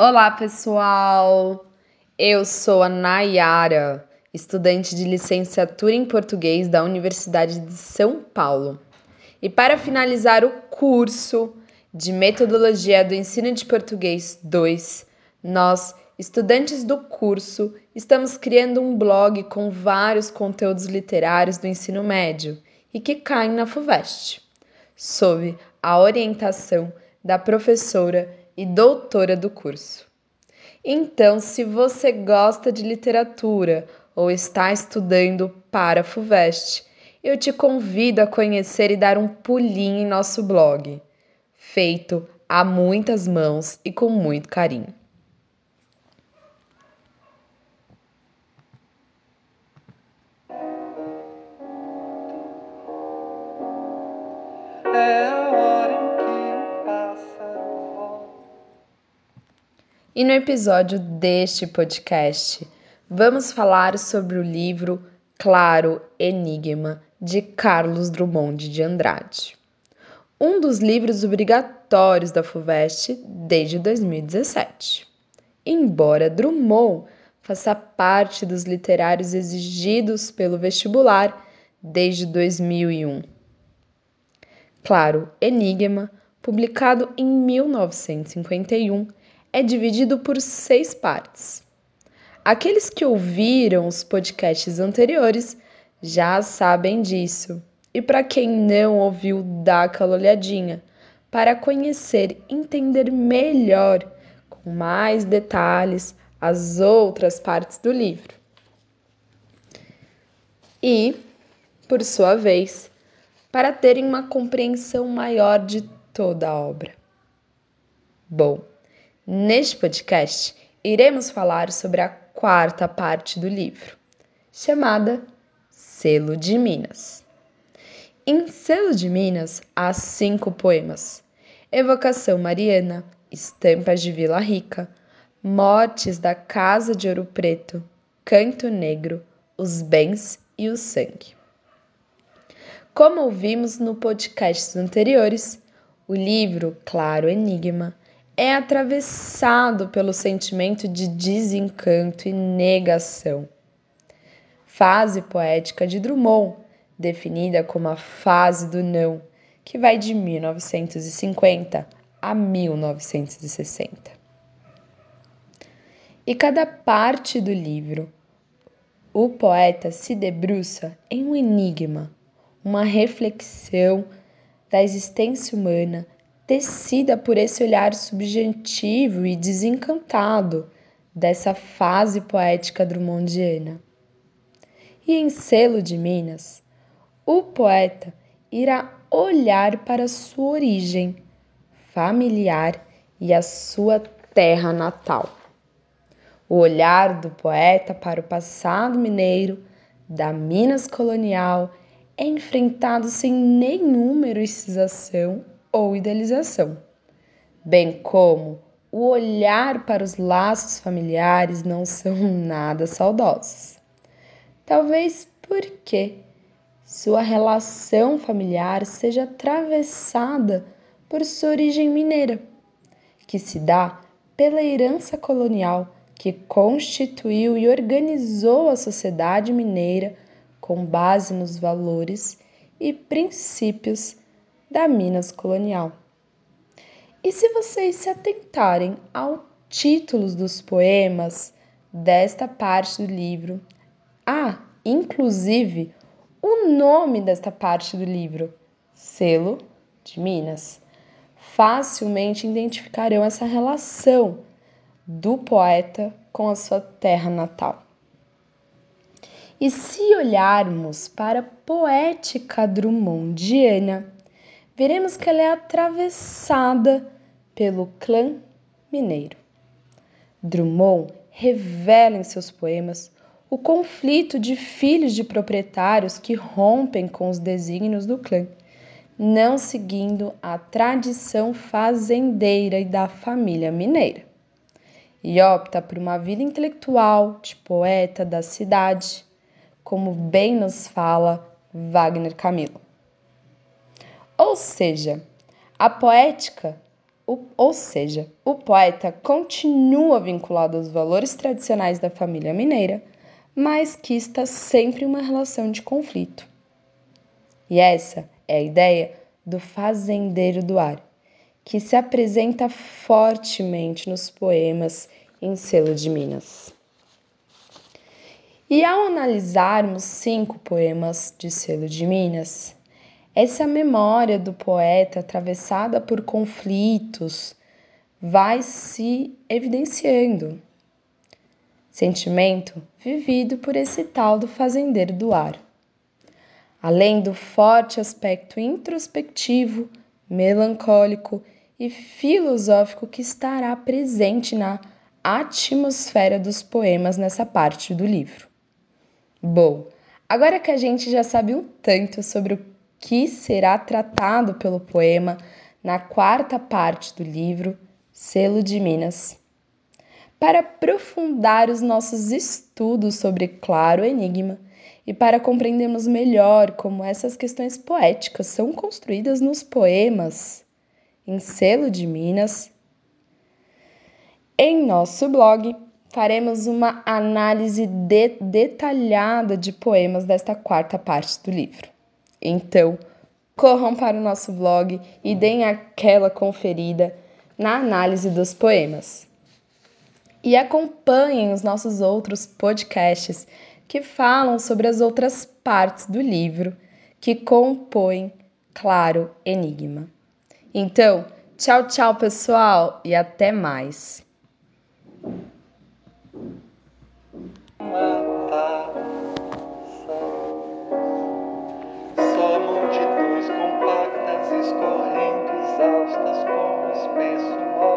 Olá, pessoal! Eu sou a Nayara, estudante de licenciatura em português da Universidade de São Paulo. E para finalizar o curso de Metodologia do Ensino de Português 2, nós, estudantes do curso, estamos criando um blog com vários conteúdos literários do ensino médio e que caem na FUVEST, sob a orientação da professora e doutora do curso. Então, se você gosta de literatura ou está estudando para a FUVEST, eu te convido a conhecer e dar um pulinho em nosso blog, feito a muitas mãos e com muito carinho. E no episódio deste podcast, vamos falar sobre o livro Claro Enigma de Carlos Drummond de Andrade. Um dos livros obrigatórios da FUVEST desde 2017. Embora Drummond faça parte dos literários exigidos pelo vestibular desde 2001. Claro, Enigma, publicado em 1951, é dividido por seis partes. Aqueles que ouviram os podcasts anteriores já sabem disso. E para quem não ouviu, dá aquela olhadinha para conhecer, entender melhor, com mais detalhes, as outras partes do livro. E, por sua vez, para terem uma compreensão maior de toda a obra. Bom, neste podcast iremos falar sobre a quarta parte do livro, chamada Selo de Minas. Em Selo de Minas há cinco poemas: Evocação Mariana, Estampas de Vila Rica, Mortes da Casa de Ouro Preto, Canto Negro, Os Bens e o Sangue. Como ouvimos no podcasts anteriores, o livro Claro Enigma é atravessado pelo sentimento de desencanto e negação. Fase poética de Drummond, definida como a fase do não, que vai de 1950 a 1960. E cada parte do livro, o poeta se debruça em um enigma uma reflexão da existência humana tecida por esse olhar subjetivo e desencantado dessa fase poética drummondiana. E em Selo de Minas, o poeta irá olhar para sua origem familiar e a sua terra natal. O olhar do poeta para o passado mineiro, da Minas colonial é enfrentado sem nenhuma heroicização ou idealização, bem como o olhar para os laços familiares não são nada saudosos. Talvez porque sua relação familiar seja atravessada por sua origem mineira, que se dá pela herança colonial que constituiu e organizou a sociedade mineira com base nos valores e princípios da Minas colonial. E se vocês se atentarem aos títulos dos poemas desta parte do livro, há, inclusive, o nome desta parte do livro, Selo de Minas. Facilmente identificarão essa relação do poeta com a sua terra natal. E se olharmos para a poética drummondiana, veremos que ela é atravessada pelo clã mineiro. Drummond revela em seus poemas o conflito de filhos de proprietários que rompem com os desígnios do clã, não seguindo a tradição fazendeira e da família mineira, e opta por uma vida intelectual de poeta da cidade, como bem nos fala Wagner Camilo. Ou seja, a poética ou seja, o poeta continua vinculado aos valores tradicionais da família mineira, mas que está sempre em uma relação de conflito. E essa é a ideia do fazendeiro do ar, que se apresenta fortemente nos poemas em Selo de Minas. E ao analisarmos cinco poemas de Selo de Minas, essa memória do poeta atravessada por conflitos vai se evidenciando. Sentimento vivido por esse tal do fazendeiro do ar. Além do forte aspecto introspectivo, melancólico e filosófico que estará presente na atmosfera dos poemas nessa parte do livro. Bom, agora que a gente já sabe um tanto sobre o que será tratado pelo poema na quarta parte do livro, Selo de Minas, para aprofundar os nossos estudos sobre Claro Enigma e para compreendermos melhor como essas questões poéticas são construídas nos poemas em Selo de Minas, em nosso blog faremos uma análise de detalhada de poemas desta quarta parte do livro. Então, corram para o nosso blog e deem aquela conferida na análise dos poemas. E acompanhem os nossos outros podcasts que falam sobre as outras partes do livro que compõem Claro Enigma. Então, tchau, tchau, pessoal, e até mais. space.